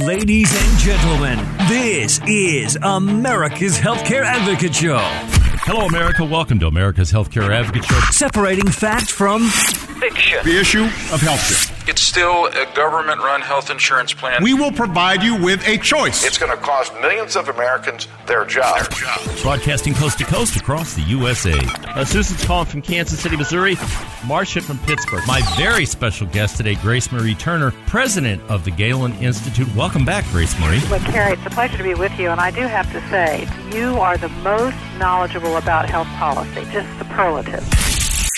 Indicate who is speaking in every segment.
Speaker 1: Ladies and gentlemen, this is America's Healthcare Advocate Show.
Speaker 2: Hello, America. Welcome to America's Healthcare Advocate Show.
Speaker 1: Separating fact from
Speaker 3: fiction.
Speaker 4: The issue of healthcare.
Speaker 3: It's still a government run health insurance plan.
Speaker 4: We will provide you with a choice.
Speaker 5: It's going to cost millions of Americans their jobs. Their
Speaker 2: job. Broadcasting coast to coast across the USA. Uh, Susan's calling from Kansas City, Missouri. Marcia from Pittsburgh. My very special guest today, Grace Marie Turner, president of the Galen Institute. Welcome back, Grace Marie.
Speaker 6: Well, Kerry, it's a pleasure to be with you, and I do have to say, you are the most knowledgeable about health policy, just superlative.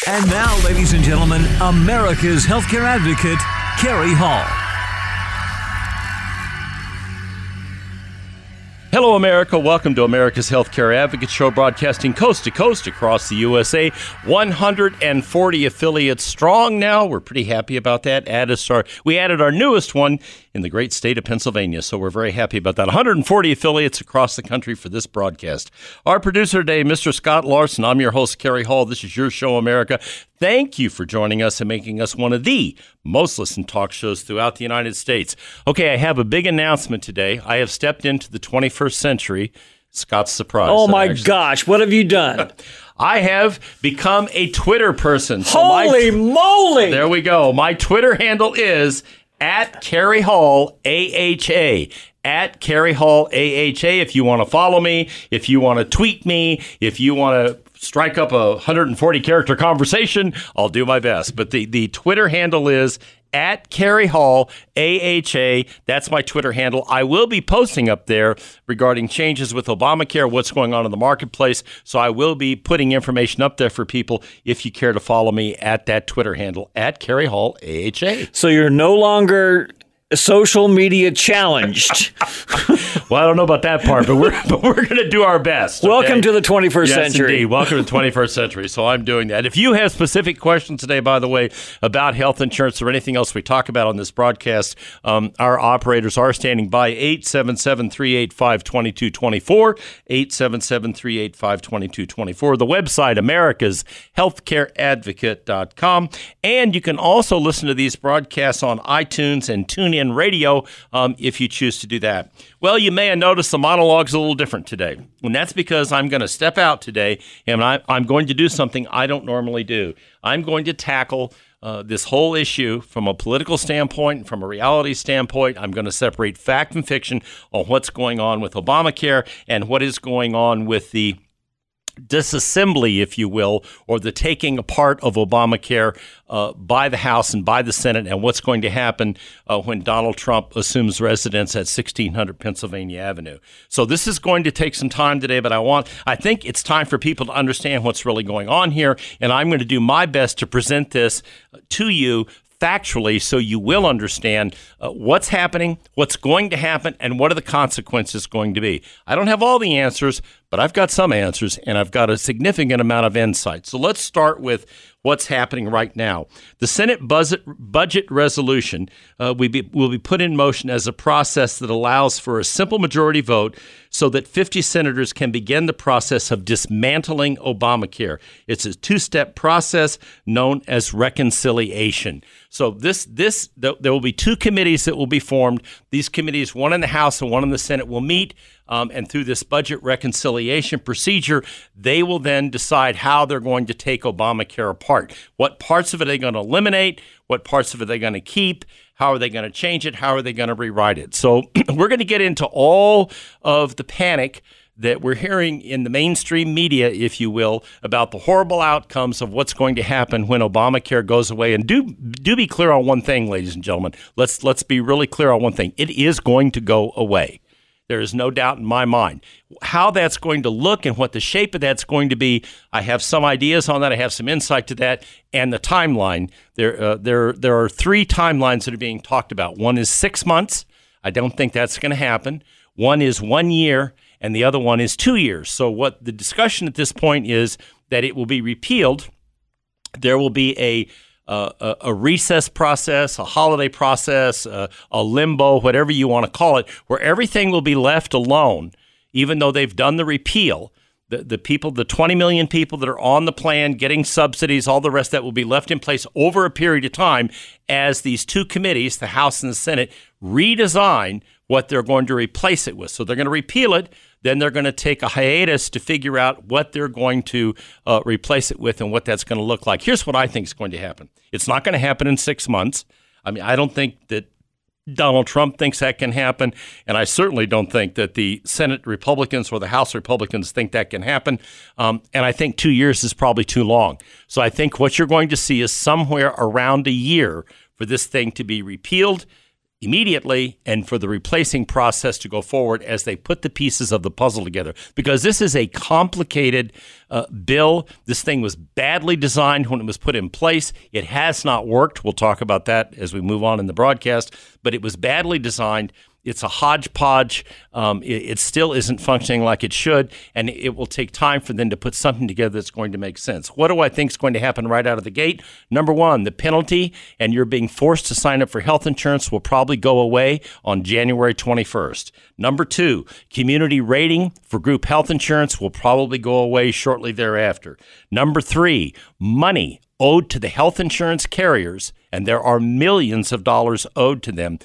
Speaker 1: And now, ladies and gentlemen, America's healthcare advocate, Kerry Hall.
Speaker 2: Hello, America. Welcome to America's Healthcare Advocate Show, broadcasting coast to coast across the USA. 140 affiliates strong now. We're pretty happy about that. Our, we added our newest one in the great state of Pennsylvania, so we're very happy about that. 140 affiliates across the country for this broadcast. Our producer today, Mr. Scott Larson. I'm your host, Kerry Hall. This is your show, America. Thank you for joining us and making us one of the most listened talk shows throughout the United States. Okay, I have a big announcement today. I have stepped into the 21st century. Scott's surprise.
Speaker 7: Oh my actually, gosh, what have you done?
Speaker 2: I have become a Twitter person.
Speaker 7: So Holy my, moly!
Speaker 2: There we go. My Twitter handle is at Kerry Hall AHA at Kerry Hall AHA if you want to follow me, if you want to tweet me, if you want to strike up a 140 character conversation, I'll do my best. But the, the Twitter handle is at Kerry Hall AHA. That's my Twitter handle. I will be posting up there regarding changes with Obamacare, what's going on in the marketplace. So I will be putting information up there for people if you care to follow me at that Twitter handle at Kerry Hall AHA.
Speaker 7: So you're no longer social media challenged.
Speaker 2: well, I don't know about that part, but we're but we're going to do our best.
Speaker 7: Okay? Welcome to the 21st
Speaker 2: yes,
Speaker 7: century.
Speaker 2: Indeed. Welcome to the 21st century. So I'm doing that. If you have specific questions today, by the way, about health insurance or anything else we talk about on this broadcast, um, our operators are standing by 877 385 2224. 877 385 2224. The website, America's healthcareadvocate.com. And you can also listen to these broadcasts on iTunes and TuneIn radio um, if you choose to do that. Well, you may have noticed the monologue's a little different today. And that's because I'm going to step out today and I, I'm going to do something I don't normally do. I'm going to tackle uh, this whole issue from a political standpoint, from a reality standpoint. I'm going to separate fact and fiction on what's going on with Obamacare and what is going on with the disassembly, if you will, or the taking apart of Obamacare uh, by the House and by the Senate, and what's going to happen uh, when Donald Trump assumes residence at 1600 Pennsylvania Avenue. So this is going to take some time today, but I want, I think it's time for people to understand what's really going on here, and I'm going to do my best to present this to you factually so you will understand uh, what's happening, what's going to happen, and what are the consequences going to be. I don't have all the answers, but I've got some answers and I've got a significant amount of insight. So let's start with what's happening right now. The Senate budget, budget resolution uh, we be, will be put in motion as a process that allows for a simple majority vote so that 50 senators can begin the process of dismantling Obamacare. It's a two step process known as reconciliation. So this this there will be two committees that will be formed. These committees, one in the House and one in the Senate, will meet um, and through this budget reconciliation procedure, they will then decide how they're going to take Obamacare apart. What parts of it are they going to eliminate? What parts of it are they going to keep? How are they going to change it? How are they going to rewrite it? So we're going to get into all of the panic that we're hearing in the mainstream media, if you will, about the horrible outcomes of what's going to happen when Obamacare goes away. And do do be clear on one thing, ladies and gentlemen. Let's let's be really clear on one thing. It is going to go away. There is no doubt in my mind. How that's going to look and what the shape of that's going to be, I have some ideas on that. I have some insight to that. And the timeline, there, uh, there, there are three timelines that are being talked about. One is six months. I don't think that's going to happen. One is one year, and the other one is two years. So, what the discussion at this point is that it will be repealed. There will be a a, a, recess process, a holiday process, a, limbo, whatever you want to call it, where everything will be left alone, even though they've done the repeal. The, the people, the 20 million people that are on the plan, getting subsidies, all the rest that will be left in place over a period of time as these two committees, the House and the Senate, redesign what they're going to replace it with. So they're going to repeal it, then they're going to take a hiatus to figure out what they're going to uh, replace it with and what that's going to look like. Here's what I think is going to happen it's not going to happen in six months. I mean, I don't think that Donald Trump thinks that can happen, and I certainly don't think that the Senate Republicans or the House Republicans think that can happen. Um, and I think two years is probably too long. So I think what you're going to see is somewhere around a year for this thing to be repealed immediately and for the replacing process to go forward as they put the pieces of the puzzle together. Because this is a complicated uh, bill. This thing was badly designed when it was put in place. It has not worked. We'll talk about that as we move on in the broadcast, but it was badly designed. It's a hodgepodge. Um, it, it, still isn't functioning like it should, and it will take time for them to put something together that's going to make sense. What do I think is going to happen right out of the gate? Number one, the penalty, and you're being forced to sign up for health insurance will probably go away on January 21st. Number two, community rating for group health insurance will probably go away shortly thereafter. Number three, money owed to the health insurance carriers, and there are millions of dollars owed to them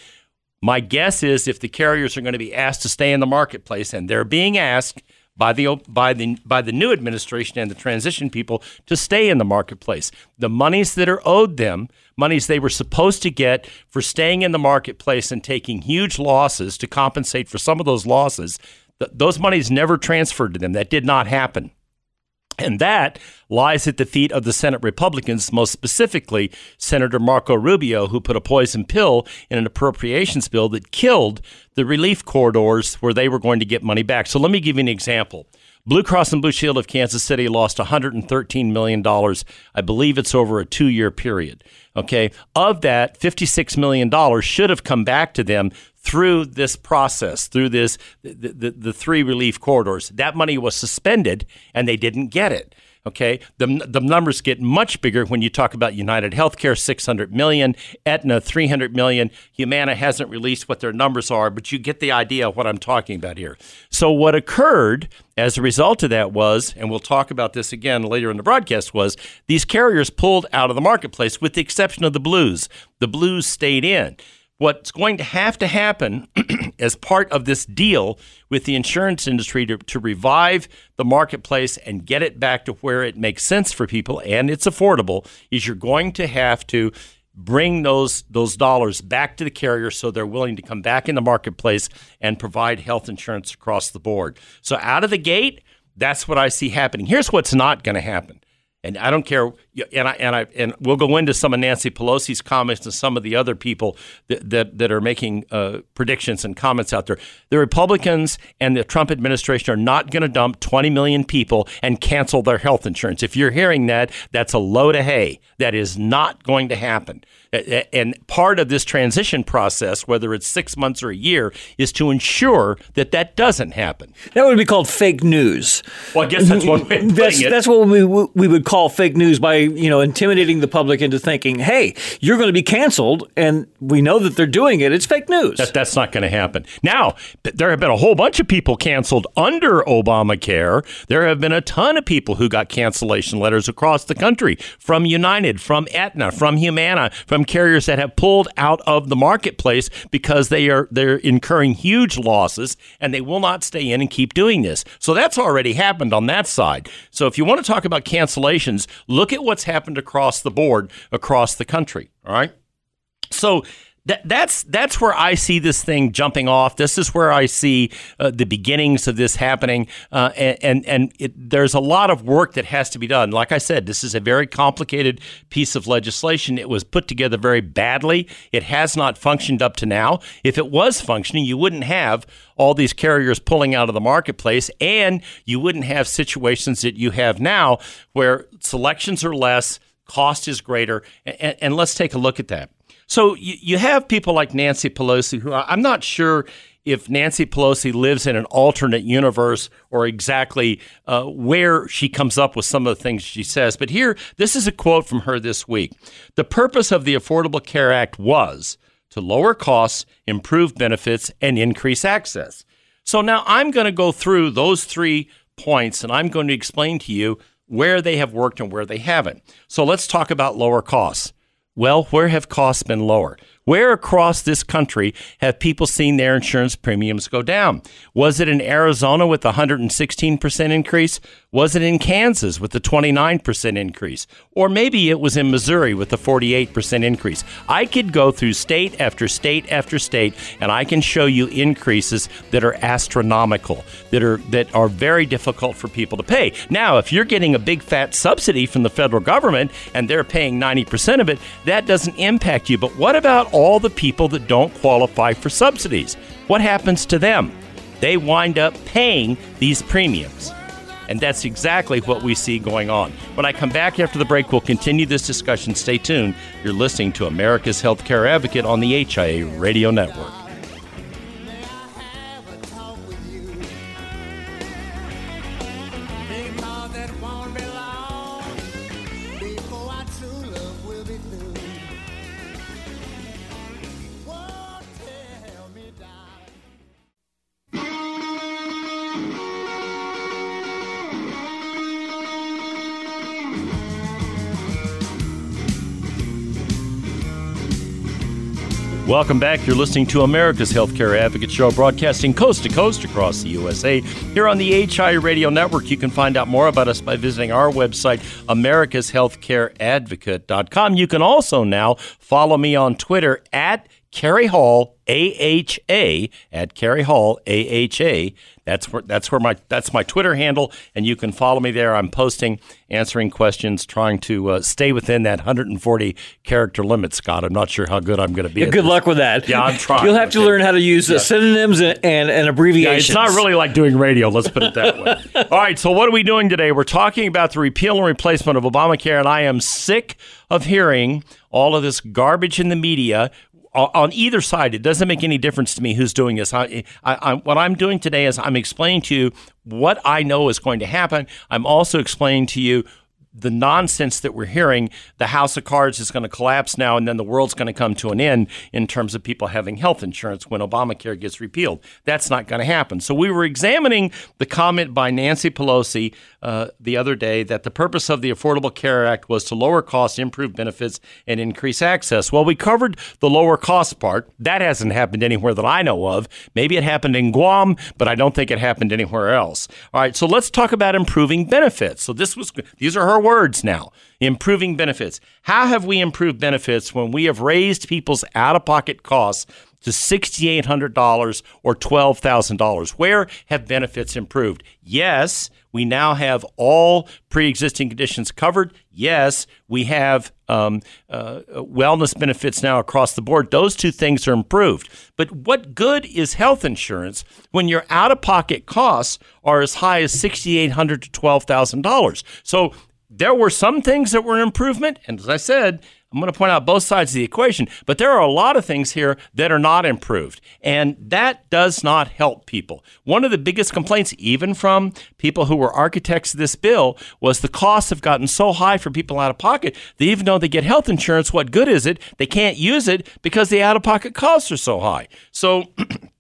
Speaker 2: my guess is if the carriers are going to be asked to stay in the marketplace, and they're being asked by the by the by the new administration and the transition people to stay in the marketplace, the monies that are owed them, monies they were supposed to get for staying in the marketplace and taking huge losses to compensate for some of those losses, th- those monies never transferred to them. That did not happen. And that lies at the feet of the Senate Republicans, most specifically Senator Marco Rubio, who put a poison pill in an appropriations bill that killed the relief corridors where they were going to get money back. So let me give you an example. Blue Cross and Blue Shield of Kansas City lost $113 million. I believe it's over a two year period. Okay. Of that, $56 million should have come back to them through this process, through this the, the, the three relief corridors. That money was suspended and they didn't get it. Okay, the, the numbers get much bigger when you talk about United Healthcare, 600 million, Aetna, 300 million. Humana hasn't released what their numbers are, but you get the idea of what I'm talking about here. So what occurred as a result of that was, and we'll talk about this again later in the broadcast, was these carriers pulled out of the marketplace with the exception of the Blues. The Blues stayed in what's going to have to happen as part of this deal with the insurance industry to, to revive the marketplace and get it back to where it makes sense for people and it's affordable is you're going to have to bring those those dollars back to the carrier so they're willing to come back in the marketplace and provide health insurance across the board. So out of the gate, that's what I see happening. Here's what's not going to happen. And I don't care. And I and I and we'll go into some of Nancy Pelosi's comments and some of the other people that that, that are making uh, predictions and comments out there. The Republicans and the Trump administration are not going to dump 20 million people and cancel their health insurance. If you're hearing that, that's a load of hay. That is not going to happen. And part of this transition process, whether it's six months or a year, is to ensure that that doesn't happen.
Speaker 7: That would be called fake news.
Speaker 2: Well, I guess that's what
Speaker 7: that's, that's what we we would call fake news by you know intimidating the public into thinking, hey, you're going to be canceled, and we know that they're doing it. It's fake news.
Speaker 2: That, that's not going to happen. Now, there have been a whole bunch of people canceled under Obamacare. There have been a ton of people who got cancellation letters across the country from United, from Aetna, from Humana, from carriers that have pulled out of the marketplace because they are they're incurring huge losses and they will not stay in and keep doing this. So that's already happened on that side. So if you want to talk about cancellations, look at what's happened across the board across the country, all right? So that, that's that's where I see this thing jumping off. This is where I see uh, the beginnings of this happening, uh, and and, and it, there's a lot of work that has to be done. Like I said, this is a very complicated piece of legislation. It was put together very badly. It has not functioned up to now. If it was functioning, you wouldn't have all these carriers pulling out of the marketplace, and you wouldn't have situations that you have now where selections are less, cost is greater, and, and let's take a look at that. So you, you have people like Nancy Pelosi, who I'm not sure if Nancy Pelosi lives in an alternate universe or exactly uh, where she comes up with some of the things she says. But here, this is a quote from her this week. The purpose of the Affordable Care Act was to lower costs, improve benefits, and increase access. So now I'm going to go through those three points and I'm going to explain to you where they have worked and where they haven't. So let's talk about lower costs. Well, where have costs been lower? Where across this country have people seen their insurance premiums go down? Was it in Arizona with a 116% increase? Was it in Kansas with a 29% increase? Or maybe it was in Missouri with a 48% increase. I could go through state after state after state and I can show you increases that are astronomical, that are that are very difficult for people to pay. Now, if you're getting a big fat subsidy from the federal government and they're paying 90% of it, that doesn't impact you. But what about all the people that don't qualify for subsidies? What happens to them? They wind up paying these premiums. And that's exactly what we see going on. When I come back after the break, we'll continue this discussion. Stay tuned. You're listening to America's Healthcare Advocate on the HIA Radio Network. Welcome back. You're listening to America's Healthcare Advocate Show, broadcasting coast to coast across the USA. Here on the HI Radio Network, you can find out more about us by visiting our website, americashealthcareadvocate.com. You can also now follow me on Twitter at Kerry Hall AHA at Kerry Hall AHA. That's where that's where my that's my Twitter handle, and you can follow me there. I'm posting, answering questions, trying to uh, stay within that 140 character limit. Scott, I'm not sure how good I'm going to be.
Speaker 7: Yeah, good luck with that.
Speaker 2: Yeah, I'm trying.
Speaker 7: You'll have to
Speaker 2: Okay.
Speaker 7: learn how to use uh, synonyms and, and, and
Speaker 2: Yeah,
Speaker 7: abbreviations.
Speaker 2: it's not really like doing radio. Let's put it that way. All right. So, what are we doing today? We're talking about the repeal and replacement of Obamacare, and I am sick of hearing all of this garbage in the media. On either side, it doesn't make any difference to me who's doing this. I, I, I, what I'm doing today is I'm explaining to you what I know is going to happen. I'm also explaining to you the nonsense that we're hearing, the house of cards is going to collapse now, and then the world's going to come to an end in terms of people having health insurance when Obamacare gets repealed. That's not going to happen. So we were examining the comment by Nancy Pelosi uh, the other day that the purpose of the Affordable Care Act was to lower costs, improve benefits, and increase access. Well, we covered the lower cost part. That hasn't happened anywhere that I know of. Maybe it happened in Guam, but I don't think it happened anywhere else. All right, so let's talk about improving benefits. So this was these are her words now. Improving benefits. How have we improved benefits when we have raised people's out-of-pocket costs to $6,800 or $12,000? Where have benefits improved? Yes, we now have all pre existing conditions covered. Yes, we have um, uh, wellness benefits now across the board. Those two things are improved. But what good is health insurance when your out of pocket costs are as high as 6,800 to $12,000? So there were some things that were an improvement. And as I said, I'm going to point out both sides of the equation, but there are a lot of things here that are not improved. And that does not help people. One of the biggest complaints, even from people who were architects of this bill, was the costs have gotten so high for people out of pocket that even though they get health insurance, what good is it? They can't use it because the out of pocket costs are so high. So,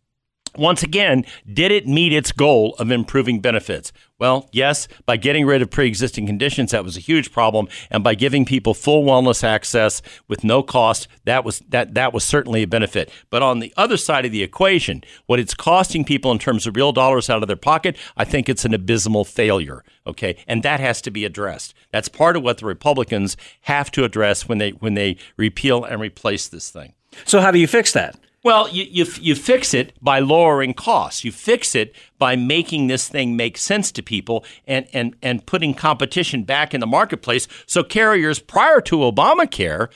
Speaker 2: once again, did it meet its goal of improving benefits? Well, yes, by getting rid of pre existing conditions, that was a huge problem. And by giving people full wellness access with no cost, that was, that, that was certainly a benefit. But on the other side of the equation, what it's costing people in terms of real dollars out of their pocket, I think it's an abysmal failure. Okay. And that has to be addressed. That's part of what the Republicans have to address when they, when they repeal and replace this thing.
Speaker 7: so how do you fix that?
Speaker 2: Well, you, you, you fix it by lowering costs. You fix it by making this thing make sense to people and, and, and putting competition back in the marketplace. So carriers prior to Obamacare,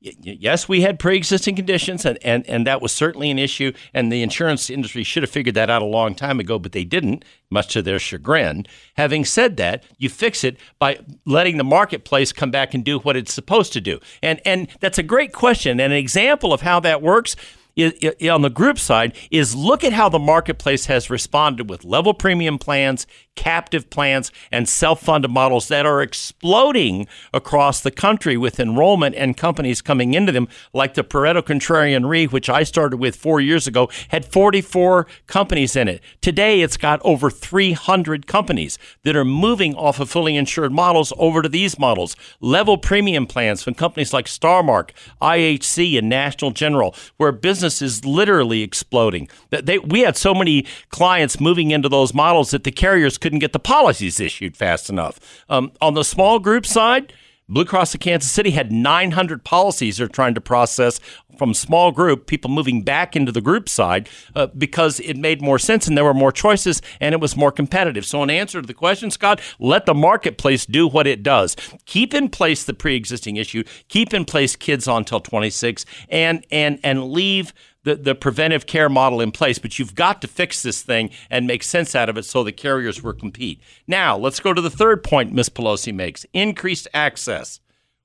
Speaker 2: yes, we had pre-existing conditions, and, and, and that was certainly an issue. And the insurance industry should have figured that out a long time ago, but they didn't, much to their chagrin. Having said that, you fix it by letting the marketplace come back and do what it's supposed to do. And and that's a great question. And an example of how that works on the group side is look at how the marketplace has responded with level premium plans, captive plans, and self-funded models that are exploding across the country with enrollment and companies coming into them, like the Pareto Contrarian Re, which I started with four years ago, had 44 companies in it. Today, it's got over 300 companies that are moving off of fully insured models over to these models. Level premium plans from companies like Starmark, IHC, and National General, where business is literally exploding. They, we had so many clients moving into those models that the carriers couldn't get the policies issued fast enough. Um, on the small group side, Blue Cross of Kansas City had 900 policies they're trying to process from small group, people moving back into the group side uh, because it made more sense and there were more choices and it was more competitive. So, in answer to the question, Scott, let the marketplace do what it does. Keep in place the pre existing issue, keep in place kids on till 26, and, and, and leave the, the preventive care model in place, but you've got to fix this thing and make sense out of it so the carriers will compete. Now, let's go to the third point Ms. Pelosi makes increased access.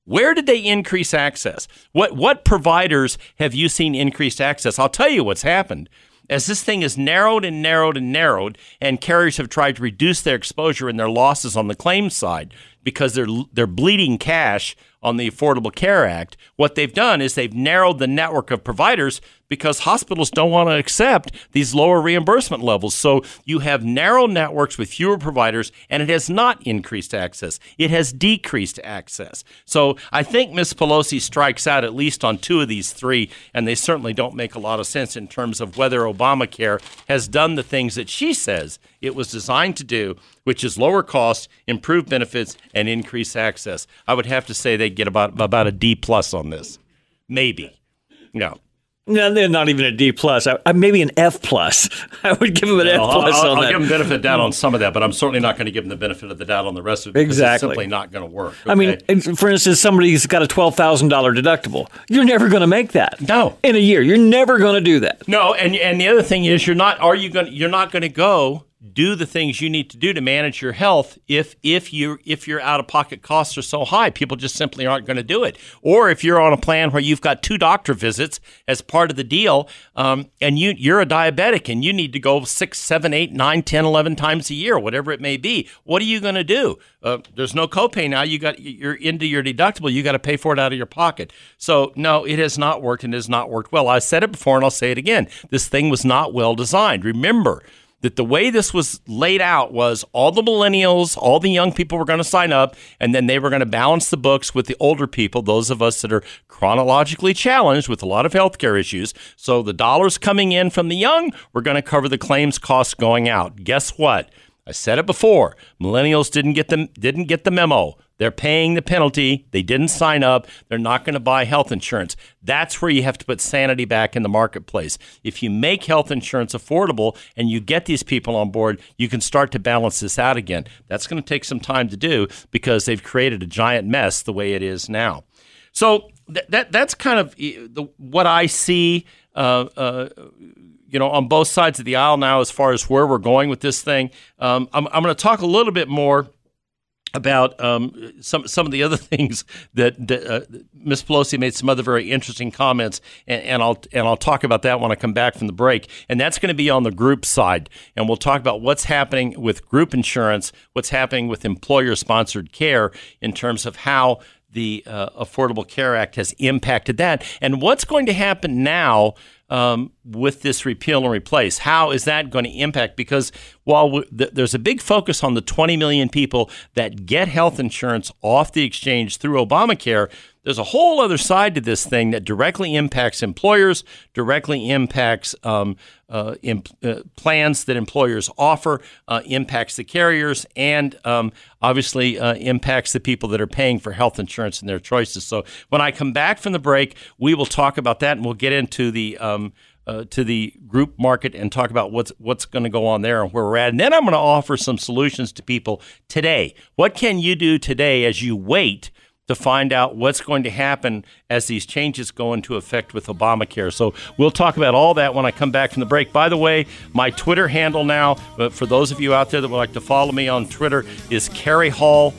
Speaker 2: Where did they increase access? What, what providers have you seen increased access? I'll tell you what's happened. As this thing has narrowed and narrowed and narrowed, and carriers have tried to reduce their exposure and their losses on the claims side because they're they're bleeding cash on the Affordable Care Act. What they've done is they've narrowed the network of providers because hospitals don't want to accept these lower reimbursement levels. So you have narrow networks with fewer providers, and it has not increased access. It has decreased access. So I think Ms. Pelosi strikes out at least on two of these three, and they certainly don't make a lot of sense in terms of whether Obamacare has done the things that she says it was designed to do, which is lower costs, improved benefits, and increased access. I would have to say they get about about a D plus on this, maybe. No.
Speaker 7: No, they're not even a D plus. I, I, maybe an F plus. I would give them an F
Speaker 2: I'll,
Speaker 7: plus
Speaker 2: I'll, I'll
Speaker 7: that.
Speaker 2: give them benefit of doubt on some of that, but I'm certainly not going to give them the benefit of the doubt on the rest of it. because
Speaker 7: Exactly.
Speaker 2: It's simply not going to work.
Speaker 7: I mean, for instance, somebody's got a twelve thousand dollar deductible. You're never going to make that.
Speaker 2: No.
Speaker 7: in a year, you're never going to do that.
Speaker 2: No, and and the other thing is you're not are you going you're not going to go do the things you need to do to manage your health if if you if your out of pocket costs are so high. People just simply aren't going to do it. Or if you're on a plan where you've got two doctor visits as part of the deal um, and you you're a diabetic and you need to go six seven eight nine ten eleven times a year whatever it may be what are you going to do? Uh, there's no copay now. You got you're into your deductible. You got to pay for it out of your pocket. So no it has not worked and has not worked well. I said it before and i'll say it again. This thing was not well designed. Remember that the way this was laid out was all the millennials, all the young people were going to sign up, and then they were going to balance the books with the older people, those of us that are chronologically challenged with a lot of healthcare issues. So the dollars coming in from the young were going to cover the claims costs going out. Guess what? I said it before. Millennials didn't get the didn't get the memo. They're paying the penalty. They didn't sign up. They're not going to buy health insurance. That's where you have to put sanity back in the marketplace. If you make health insurance affordable and you get these people on board, you can start to balance this out again. That's going to take some time to do because they've created a giant mess the way it is now. So th- that that's kind of eh, the, what I see. Uh, uh, you know, on both sides of the aisle now, as far as where we're going with this thing, um, I'm, I'm going to talk a little bit more about um, some some of the other things that, that uh, Ms. Pelosi made some other very interesting comments, and, and I'll and I'll talk about that when I come back from the break. And that's going to be on the group side, and we'll talk about what's happening with group insurance, what's happening with employer sponsored care in terms of how the uh, Affordable Care Act has impacted that, and what's going to happen now um, with this repeal and replace. How is that going to impact? Because while th- there's a big focus on the 20 million people that get health insurance off the exchange through Obamacare, there's a whole other side to this thing that directly impacts employers, directly impacts um, uh, imp- uh, plans that employers offer, uh, impacts the carriers, and um, obviously uh, impacts the people that are paying for health insurance and their choices. So when I come back from the break, we will talk about that and we'll get into the. Um, uh, to the group market and talk about what's what's going to go on there and where we're at. And then I'm going to offer some solutions to people today. What can you do today as you wait to find out what's going to happen as these changes go into effect with Obamacare? So we'll talk about all that when I come back from the break. By the way, my Twitter handle now, for those of you out there that would like to follow me on Twitter, is Kerry Hall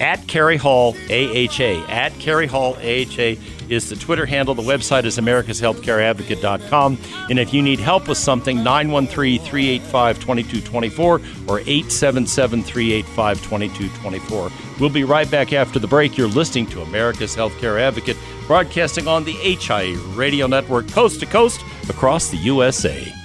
Speaker 2: at Kerry Hall AHA. At Kerry Hall AHA is the Twitter handle. The website is americashealthcareadvocate.com. And if you need help with something, 913 385 2224 or 877 385 2224. We'll be right back after the break. You're listening to America's Healthcare Advocate, broadcasting on the HIA radio network coast to coast across the USA.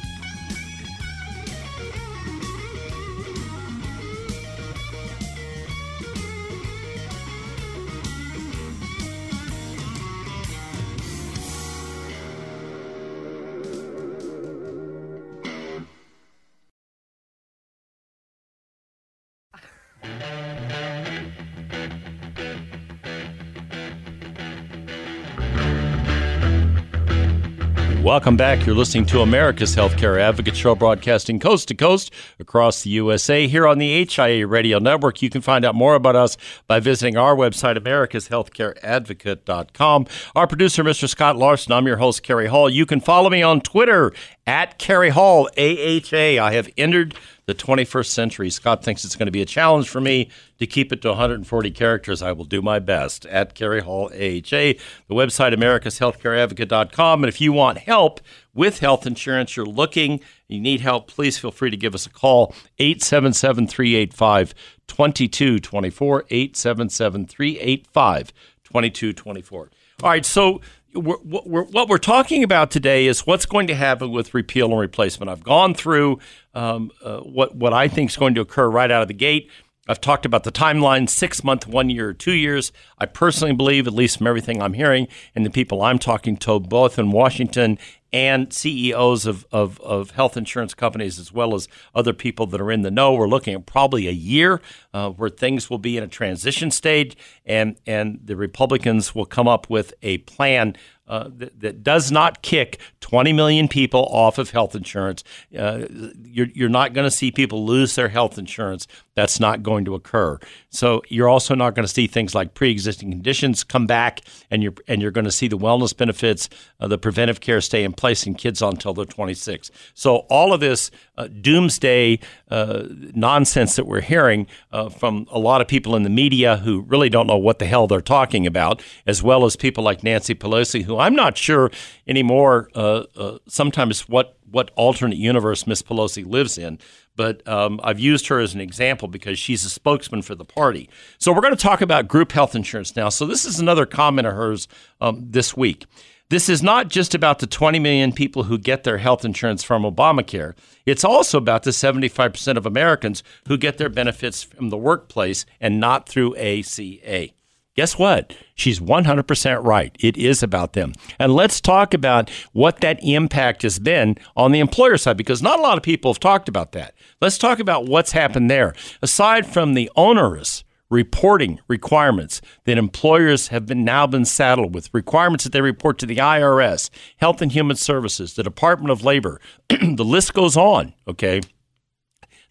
Speaker 2: Welcome back. You're listening to America's Healthcare Advocate Show, broadcasting coast to coast across the USA here on the HIA Radio Network. You can find out more about us by visiting our website, americashealthcareadvocate.com. Our producer, Mr. Scott Larson. I'm your host, Kerry Hall. You can follow me on Twitter at Kerry Hall, AHA. I have entered the 21st century. Scott thinks it's going to be a challenge for me to keep it to 140 characters. I will do my best. At Kerry Hall AHA, the website americashealthcareadvocate.com. And if you want help with health insurance, you're looking, you need help, please feel free to give us a call. 877 385 2224. 877 385 2224. All right, so we're, we're, what we're talking about today is what's going to happen with repeal and replacement. I've gone through um, uh, what what I think is going to occur right out of the gate. I've talked about the timeline six month, one year, two years. I personally believe, at least from everything I'm hearing and the people I'm talking to, both in Washington and CEOs of, of, of health insurance companies, as well as other people that are in the know, we're looking at probably a year uh, where things will be in a transition stage, and, and the Republicans will come up with a plan uh, that, that, does not kick 20 million people off of health insurance. Uh, you're, you're not going to see people lose their health insurance. That's not going to occur. So you're also not going to see things like pre-existing conditions come back, and you're and you're going to see the wellness benefits, uh, the preventive care stay in place, and kids until they're 26. So all of this uh, doomsday uh, nonsense that we're hearing uh, from a lot of people in the media who really don't know what the hell they're talking about, as well as people like Nancy Pelosi, who I'm not sure anymore. Uh, uh, sometimes what what alternate universe Miss Pelosi lives in but um, I've used her as an example because she's a spokesman for the party. So we're going to talk about group health insurance now. So this is another comment of hers um, this week. This is not just about the 20 million people who get their health insurance from Obamacare. It's also about the 75% of Americans who get their benefits from the workplace and not through ACA. Guess what? She's 100% right. It is about them. And let's talk about what that impact has been on the employer side because not a lot of people have talked about that. Let's talk about what's happened there. Aside from the onerous reporting requirements that employers have been now been saddled with requirements that they report to the IRS, Health and Human Services, the Department of Labor, the list goes on, okay?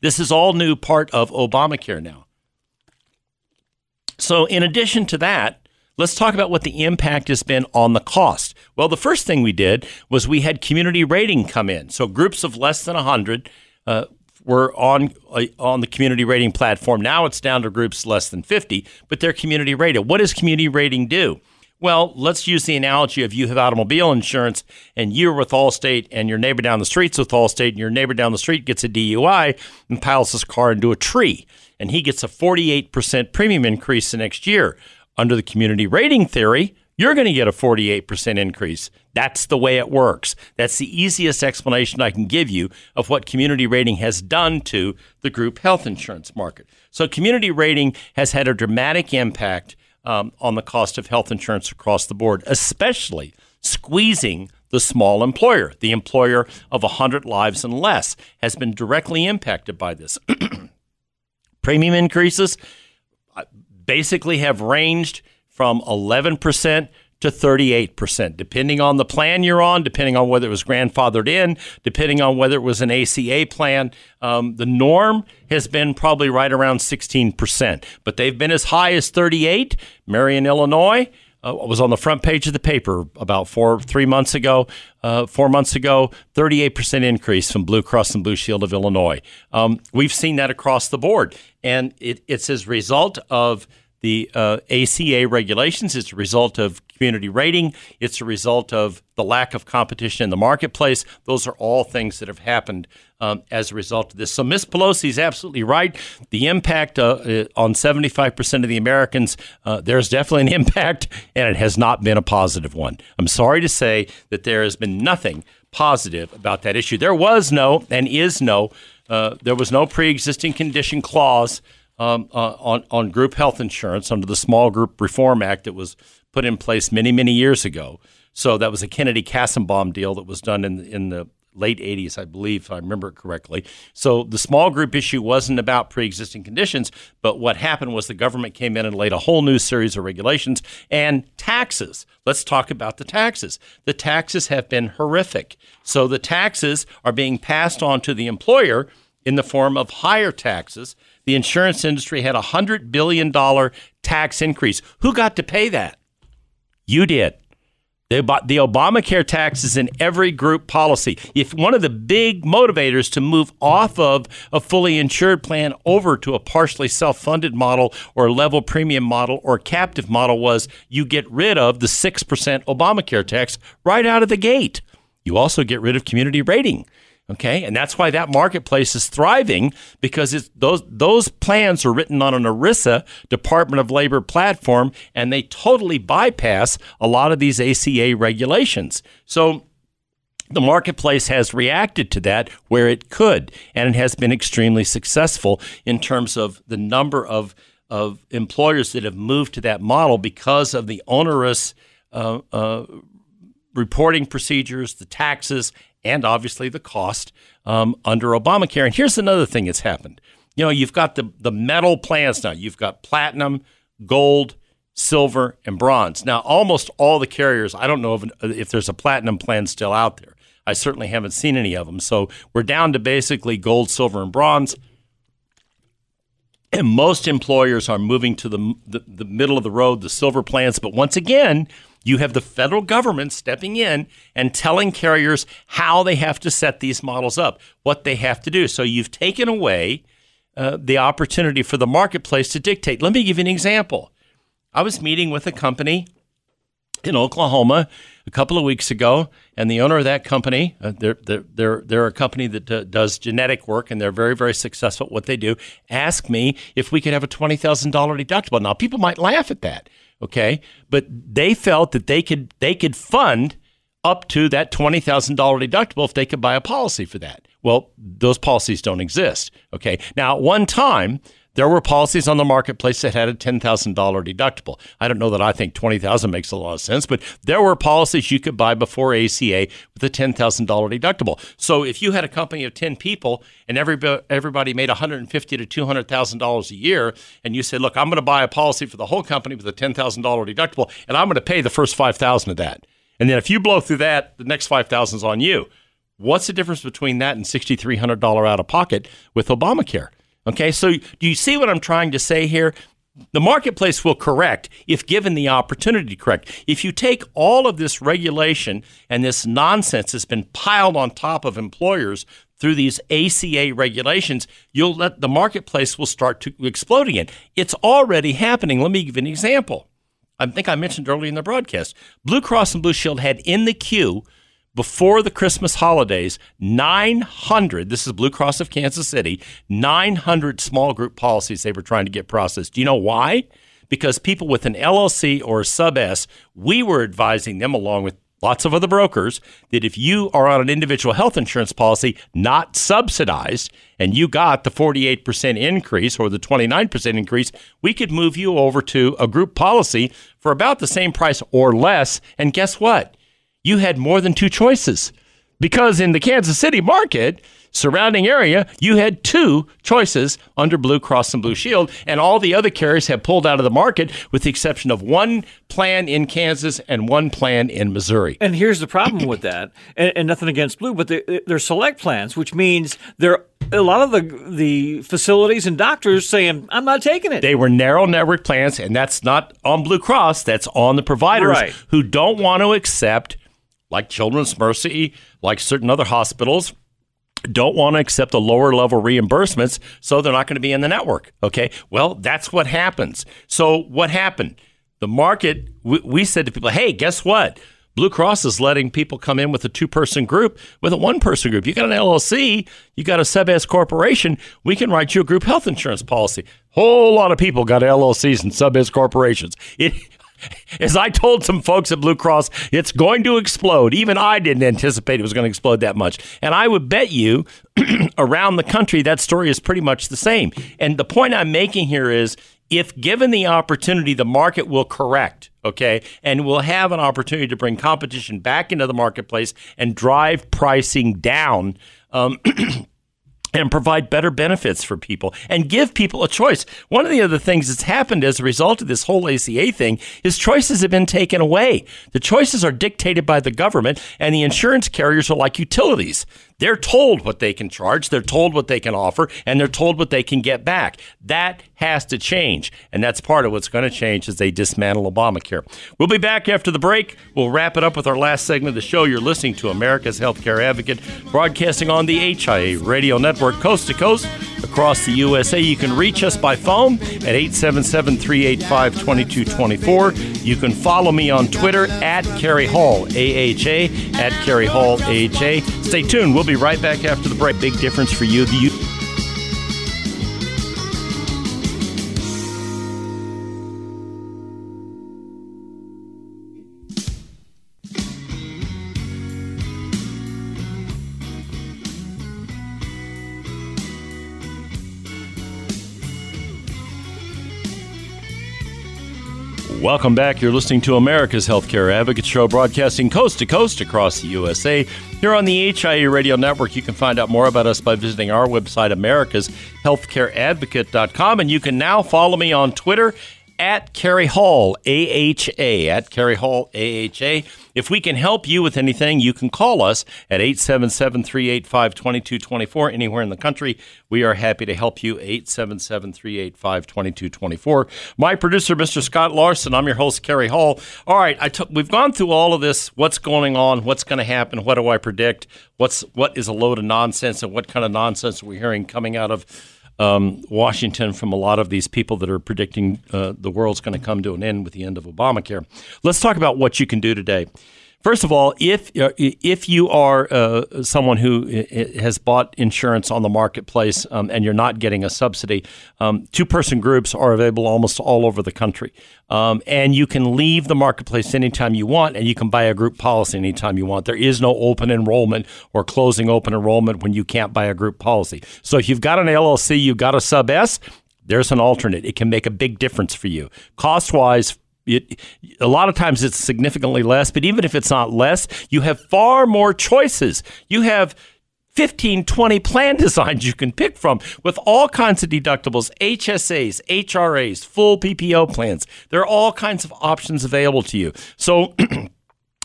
Speaker 2: This is all new part of Obamacare now. So, in addition to that, let's talk about what the impact has been on the cost. Well, the first thing we did was we had community rating come in. So, groups of less than 100 uh, were on uh, on the community rating platform. Now it's down to groups less than 50, but they're community rated. What does community rating do? Well, let's use the analogy of you have automobile insurance and you're with Allstate and your neighbor down the street's with Allstate and your neighbor down the street gets a DUI and piles his car into a tree and he gets a 48% premium increase the next year. Under the community rating theory, you're going to get a 48% increase. That's the way it works. That's the easiest explanation I can give you of what community rating has done to the group health insurance market. So, community rating has had a dramatic impact um, on the cost of health insurance across the board, especially squeezing the small employer. The employer of 100 lives and less has been directly impacted by this. Premium increases uh, basically have ranged from 11% to 38%, depending on the plan you're on, depending on whether it was grandfathered in, depending on whether it was an ACA plan. Um, the norm has been probably right around 16%, but they've been as high as 38. Marion, Illinois, uh, was on the front page of the paper about four, three months ago. Uh, four months ago, 38% increase from Blue Cross and Blue Shield of Illinois. Um, we've seen that across the board, and it, it's as a result of the uh, ACA regulations. It's a result of community rating. It's a result of the lack of competition in the marketplace. Those are all things that have happened um, as a result of this. So Miss Pelosi is absolutely right. The impact uh, uh on 75% of the Americans, uh, there's definitely an impact, and it has not been a positive one. I'm sorry to say that there has been nothing positive about that issue. There was no and is no, uh, there was no pre-existing condition clause um, uh, on on group health insurance under the Small Group Reform Act that was put in place many many years ago. So that was a Kennedy Kassebaum deal that was done in in the late 80s, I believe, if I remember it correctly. So the small group issue wasn't about pre existing conditions, but what happened was the government came in and laid a whole new series of regulations and taxes. Let's talk about the taxes. The taxes have been horrific. So the taxes are being passed on to the employer in the form of higher taxes the insurance industry had a $100 billion tax increase. Who got to pay that? You did. The, the Obamacare tax is in every group policy. If one of the big motivators to move off of a fully insured plan over to a partially self funded model or level premium model or captive model was you get rid of the 6% Obamacare tax right out of the gate. You also get rid of community rating. Okay, and that's why that marketplace is thriving because it's those those plans are written on an ERISA Department of Labor platform, and they totally bypass a lot of these ACA regulations. So the marketplace has reacted to that where it could, and it has been extremely successful in terms of the number of of employers that have moved to that model because of the onerous uh, uh, reporting procedures, the taxes, and obviously the cost um, under Obamacare. And here's another thing that's happened. You know, you've got the, the metal plans now. You've got platinum, gold, silver, and bronze. Now, almost all the carriers, I don't know if, if there's a platinum plan still out there. I certainly haven't seen any of them. So we're down to basically gold, silver, and bronze. And most employers are moving to the, the, the middle of the road, the silver plans. But once again, you have the federal government stepping in and telling carriers how they have to set these models up, what they have to do. So you've taken away uh, the opportunity for the marketplace to dictate. Let me give you an example. I was meeting with a company in Oklahoma a couple of weeks ago, and the owner of that company, uh, they're, they're, they're, a company that uh, does genetic work, and they're very, very successful at what they do, asked me if we could have a $20,000 deductible. Now, people might laugh at that okay? But they felt that they could they could fund up to that $20,000 deductible if they could buy a policy for that. Well those policies don't exist okay? Now at one time there were policies on the marketplace that had a $10,000 deductible. I don't know that I think 20,000 makes a lot of sense, but there were policies you could buy before ACA with a $10,000 deductible. So if you had a company of 10 people and everybody, everybody made $150 to $200,000 a year and you said, "Look, I'm going to buy a policy for the whole company with a $10,000 deductible and I'm going to pay the first 5,000 of that." And then if you blow through that, the next 5,000 is on you. What's the difference between that and $6,300 out of pocket with Obamacare? Okay, so do you see what I'm trying to say here? The marketplace will correct if given the opportunity to correct. If you take all of this regulation and this nonsense that's been piled on top of employers through these ACA regulations, you'll let the marketplace will start to explode again. It's already happening. Let me give an example. I think I mentioned earlier in the broadcast. Blue Cross and Blue Shield had in the queue before the Christmas holidays, 900, this is Blue Cross of Kansas City, 900 small group policies they were trying to get processed. Do you know why? Because people with an LLC or a sub S, we were advising them along with lots of other brokers that if you are on an individual health insurance policy not subsidized and you got the 48% increase or the 29% increase, we could move you over to a group policy for about the same price or less. And guess what? You had more than two choices because in the Kansas City market, surrounding area, you had two choices under Blue Cross and Blue Shield, and all the other carriers have pulled out of the market with the exception of one plan in Kansas and one plan in Missouri.
Speaker 7: And here's the problem with that, and, and nothing against Blue, but they're, they're select plans, which means they're a lot of the the facilities and doctors saying, "I'm not taking it."
Speaker 2: They were narrow network plans, and that's not on Blue Cross. That's on the providers
Speaker 7: right.
Speaker 2: who don't want to accept like Children's Mercy, like certain other hospitals, don't want to accept the lower level reimbursements, so they're not going to be in the network. Okay. Well, that's what happens. So, what happened? the market, we, we said to people, hey, guess what? Blue Cross is letting people come in with a two person group, with a one person group. You got an LLC, you got a sub S corporation, we can write you a group health insurance policy. Whole lot of people got LLCs and sub S corporations. It, as I told some folks at Blue Cross, it's going to explode. Even I didn't anticipate it was going to explode that much. And I would bet you around the country that story is pretty much the same. And the point I'm making here is if given the opportunity, the market will correct, okay, and we'll have an opportunity to bring competition back into the marketplace and drive pricing down. Um, and provide better benefits for people and give people a choice. One of the other things that's happened as a result of this whole ACA thing is choices have been taken away. The choices are dictated by the government, and the insurance carriers are like utilities. They're told what they can charge, they're told what they can offer, and they're told what they can get back. That has to change, and that's part of what's going to change as they dismantle Obamacare. We'll be back after the break. We'll wrap it up with our last segment of the show. You're listening to America's Healthcare Advocate, broadcasting on the HIA Radio Network, coast to coast across the USA. You can reach us by phone at 877 385 2224. You can follow me on Twitter at Kerry Hall, AHA, at Kerry Hall, AHA. Stay tuned. We'll be right back after the break. Big difference for you. The Welcome back. You're listening to America's Healthcare Advocate Show, broadcasting coast to coast across the USA. Here on the HIA Radio Network, you can find out more about us by visiting our website, americashealthcareadvocate.com. And you can now follow me on Twitter at Kerry Hall, AHA, at Kerry Hall, AHA. If we can help you with anything, you can call us at 877 385 2224 anywhere in the country. We are happy to help you. 877 385 2224. My producer, Mr. Scott Larson. I'm your host, Kerry Hall. All right, I took, we've gone through all of this. What's going on? What's going to happen? What do I predict? What's What is a load of nonsense? And what kind of nonsense are we hearing coming out of um, Washington from a lot of these people that are predicting uh, the world's going to come to an end with the end of Obamacare. Let's talk about what you can do today. First of all, if uh, if you are uh, someone who uh, has bought insurance on the marketplace um, and you're not getting a subsidy, um, two person groups are available almost all over the country, um, and you can leave the marketplace anytime you want, and you can buy a group policy anytime you want. There is no open enrollment or closing open enrollment when you can't buy a group policy. So if you've got an LLC, you've got a sub S. There's an alternate. It can make a big difference for you. Cost wise, it, a lot of times it's significantly less, but even if it's not less, you have far more choices. You have 15, 20 plan designs you can pick from with all kinds of deductibles, HSAs, HRAs, full PPO plans. There are all kinds of options available to you. So,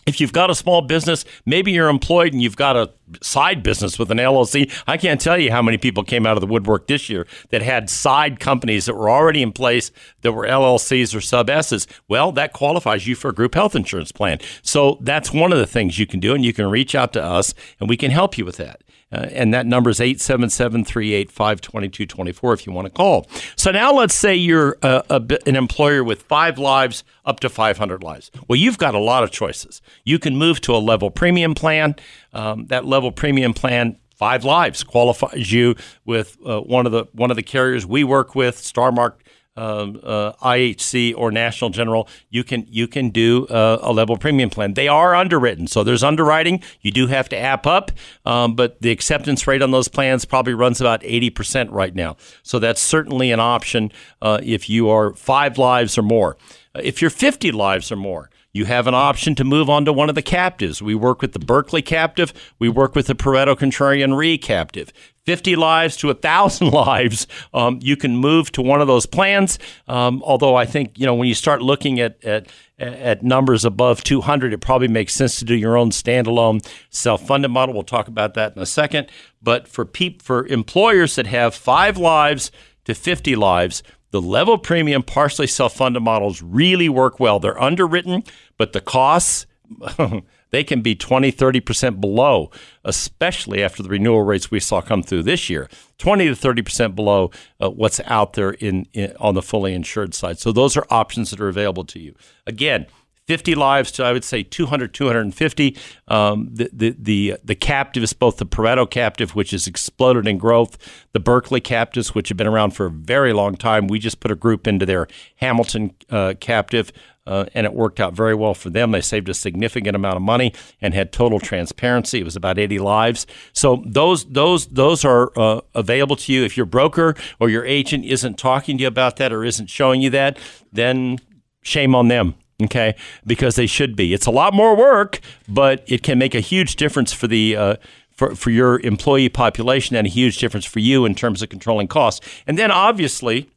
Speaker 2: if you've got a small business, maybe you're employed and you've got a side business with an LLC. I can't tell you how many people came out of the woodwork this year that had side companies that were already in place that were LLCs or sub S's. Well, that qualifies you for a group health insurance plan. So that's one of the things you can do, and you can reach out to us and we can help you with that. Uh, and that number is 877 385 2224 if you want to call. So now let's say you're a, a, an employer with five lives up to 500 lives. Well, you've got a lot of choices. You can move to a level premium plan. Um, that level premium plan five lives qualifies you with uh, one of the one of the carriers we work with, Starmark um, uh, IHC or National General, you can you can do uh, a level premium plan. They are underwritten, so there's underwriting. You do have to app up, um, but the acceptance rate on those plans probably runs about 80% right now. So that's certainly an option uh, if you are five lives or more. If you're 50 lives or more, you have an option to move on to one of the captives. We work with the Berkley captive. We work with the Pareto Contrarian Re captive. 50 lives to 1,000 lives, um, you can move to one of those plans. Um, although I think, you know, when you start looking at, at, at numbers above 200, it probably makes sense to do your own standalone self-funded model. We'll talk about that in a second. But for peop- for employers that have five lives to 50 lives, the level premium partially self-funded models really work well. They're underwritten, but the costs they can be 20, 30% below, especially after the renewal rates we saw come through this year. 20 to 30% below uh, what's out there in, in on the fully insured side. So those are options that are available to you. Again, 50 lives to I would say 200, 250. Um, the, the the the captives, both the Pareto captive, which has exploded in growth, the Berkley captives, which have been around for a very long time. We just put a group into their Hamilton uh, captive. Uh, and it worked out very well for them. They saved a significant amount of money and had total transparency. It was about 80 lives. So those those those are uh, available to you. If your broker or your agent isn't talking to you about that or isn't showing you that, then shame on them okay because they should be. It's a lot more work but it can make a huge difference for the uh, for, for your employee population and a huge difference for you in terms of controlling costs. And then obviously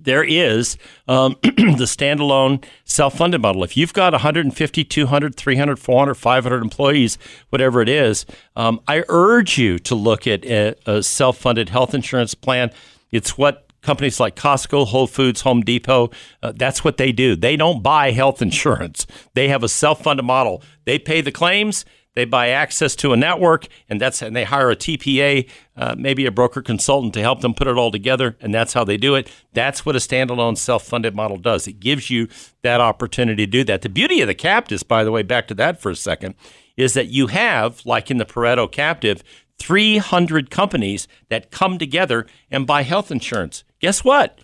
Speaker 2: there is um, the standalone self-funded model. If you've got 150 200 300 400 500 employees whatever it is um, i urge you to look at a, a self-funded health insurance plan. It's what companies like Costco, Whole Foods, Home Depot, uh, that's what they do. They don't buy health insurance. They have a self-funded model. They pay the claims, they buy access to a network, and that's and they hire a TPA, uh, maybe a broker consultant to help them put it all together, and that's how they do it. That's what a standalone self-funded model does. It gives you that opportunity to do that. The beauty of the captives, by the way, back to that for a second, is that you have, like in the Pareto captive, 300 companies that come together and buy health insurance. Guess what?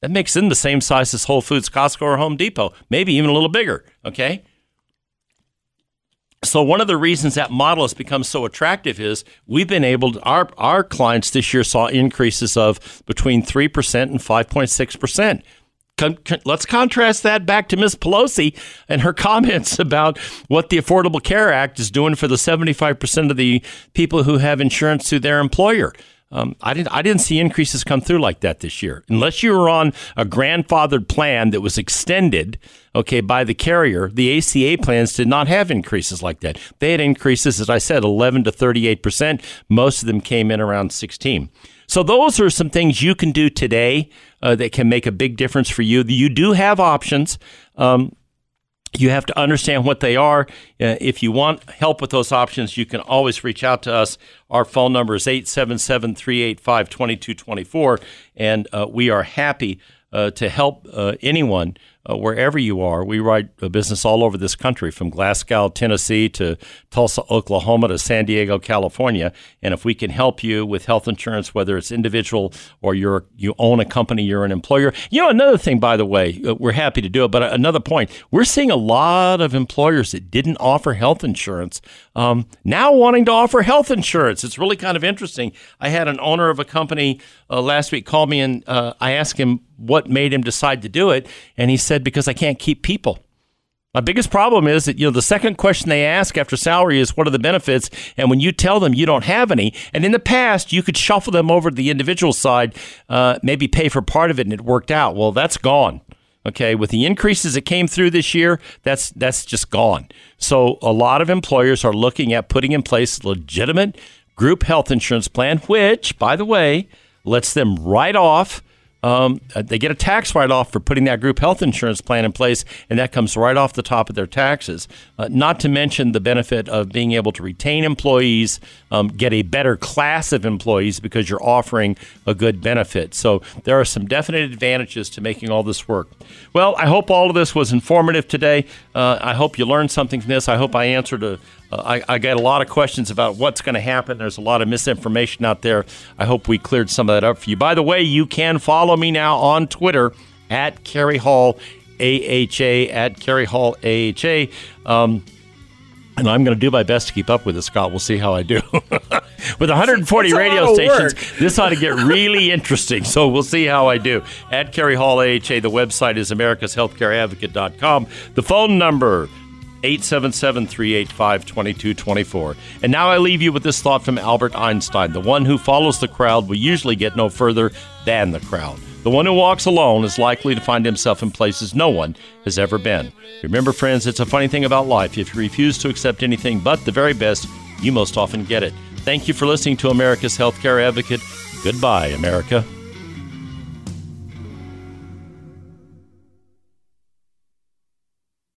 Speaker 2: That makes them the same size as Whole Foods, Costco, or Home Depot, maybe even a little bigger. Okay. So one of the reasons that model has become so attractive is we've been able to our our clients this year saw increases of between 3% and 5.6% con- con- let's contrast that back to Miss Pelosi and her comments about what the Affordable Care Act is doing for the 75% of the people who have insurance through their employer. Um, I didn't. I didn't see increases come through like that this year, unless you were on a grandfathered plan that was extended, okay, by the carrier. The ACA plans did not have increases like that. They had increases, as I said, 11 to 38 percent. Most of them came in around 16. So those are some things you can do today uh, that can make a big difference for you. You do have options. Um, you have to understand what they are. Uh, if you want help with those options, you can always reach out to us. Our phone number is 877 385 2224, and uh, we are happy uh, to help uh, anyone uh, wherever you are. We write a business all over this country, from Glasgow, Tennessee, to Tulsa, Oklahoma, to San Diego, California. And if we can help you with health insurance, whether it's individual or you're you own a company, you're an employer. You know, another thing, by the way, uh, we're happy to do it. But another point, we're seeing a lot of employers that didn't offer health insurance um, now wanting to offer health insurance. It's really kind of interesting. I had an owner of a company uh, last week called me and uh, I asked him what made him decide to do it, and he said because I can't keep people. My biggest problem is that you know the second question they ask after salary is what are the benefits, and when you tell them you don't have any, and in the past you could shuffle them over to the individual side, uh, maybe pay for part of it, and it worked out. Well, that's gone. Okay, with the increases that came through this year, that's that's just gone. So a lot of employers are looking at putting in place legitimate group health insurance plan, which, by the way, lets them write off um, uh, they get a tax write off for putting that group health insurance plan in place, and that comes right off the top of their taxes. Uh, not to mention the benefit of being able to retain employees, um, get a better class of employees because you're offering a good benefit. So there are some definite advantages to making all this work. Well, I hope all of this was informative today. Uh, I hope you learned something from this. I hope I answered a I, I get a lot of questions about what's going to happen. There's a lot of misinformation out there. I hope we cleared some of that up for you. By the way, you can follow me now on Twitter at Kerry Hall AHA, at Kerry Hall AHA. Um, and I'm going to do my best to keep up with it, Scott. We'll see how I do. with 140 radio stations, this ought to get really interesting. So we'll see how I do. At Kerry Hall AHA, the website is americashealthcareadvocate.com. The phone number, 877 385 2224. And now I leave you with this thought from Albert Einstein The one who follows the crowd will usually get no further than the crowd. The one who walks alone is likely to find himself in places no one has ever been. Remember, friends, it's a funny thing about life. If you refuse to accept anything but the very best, you most often get it. Thank you for listening to America's Healthcare Advocate. Goodbye, America.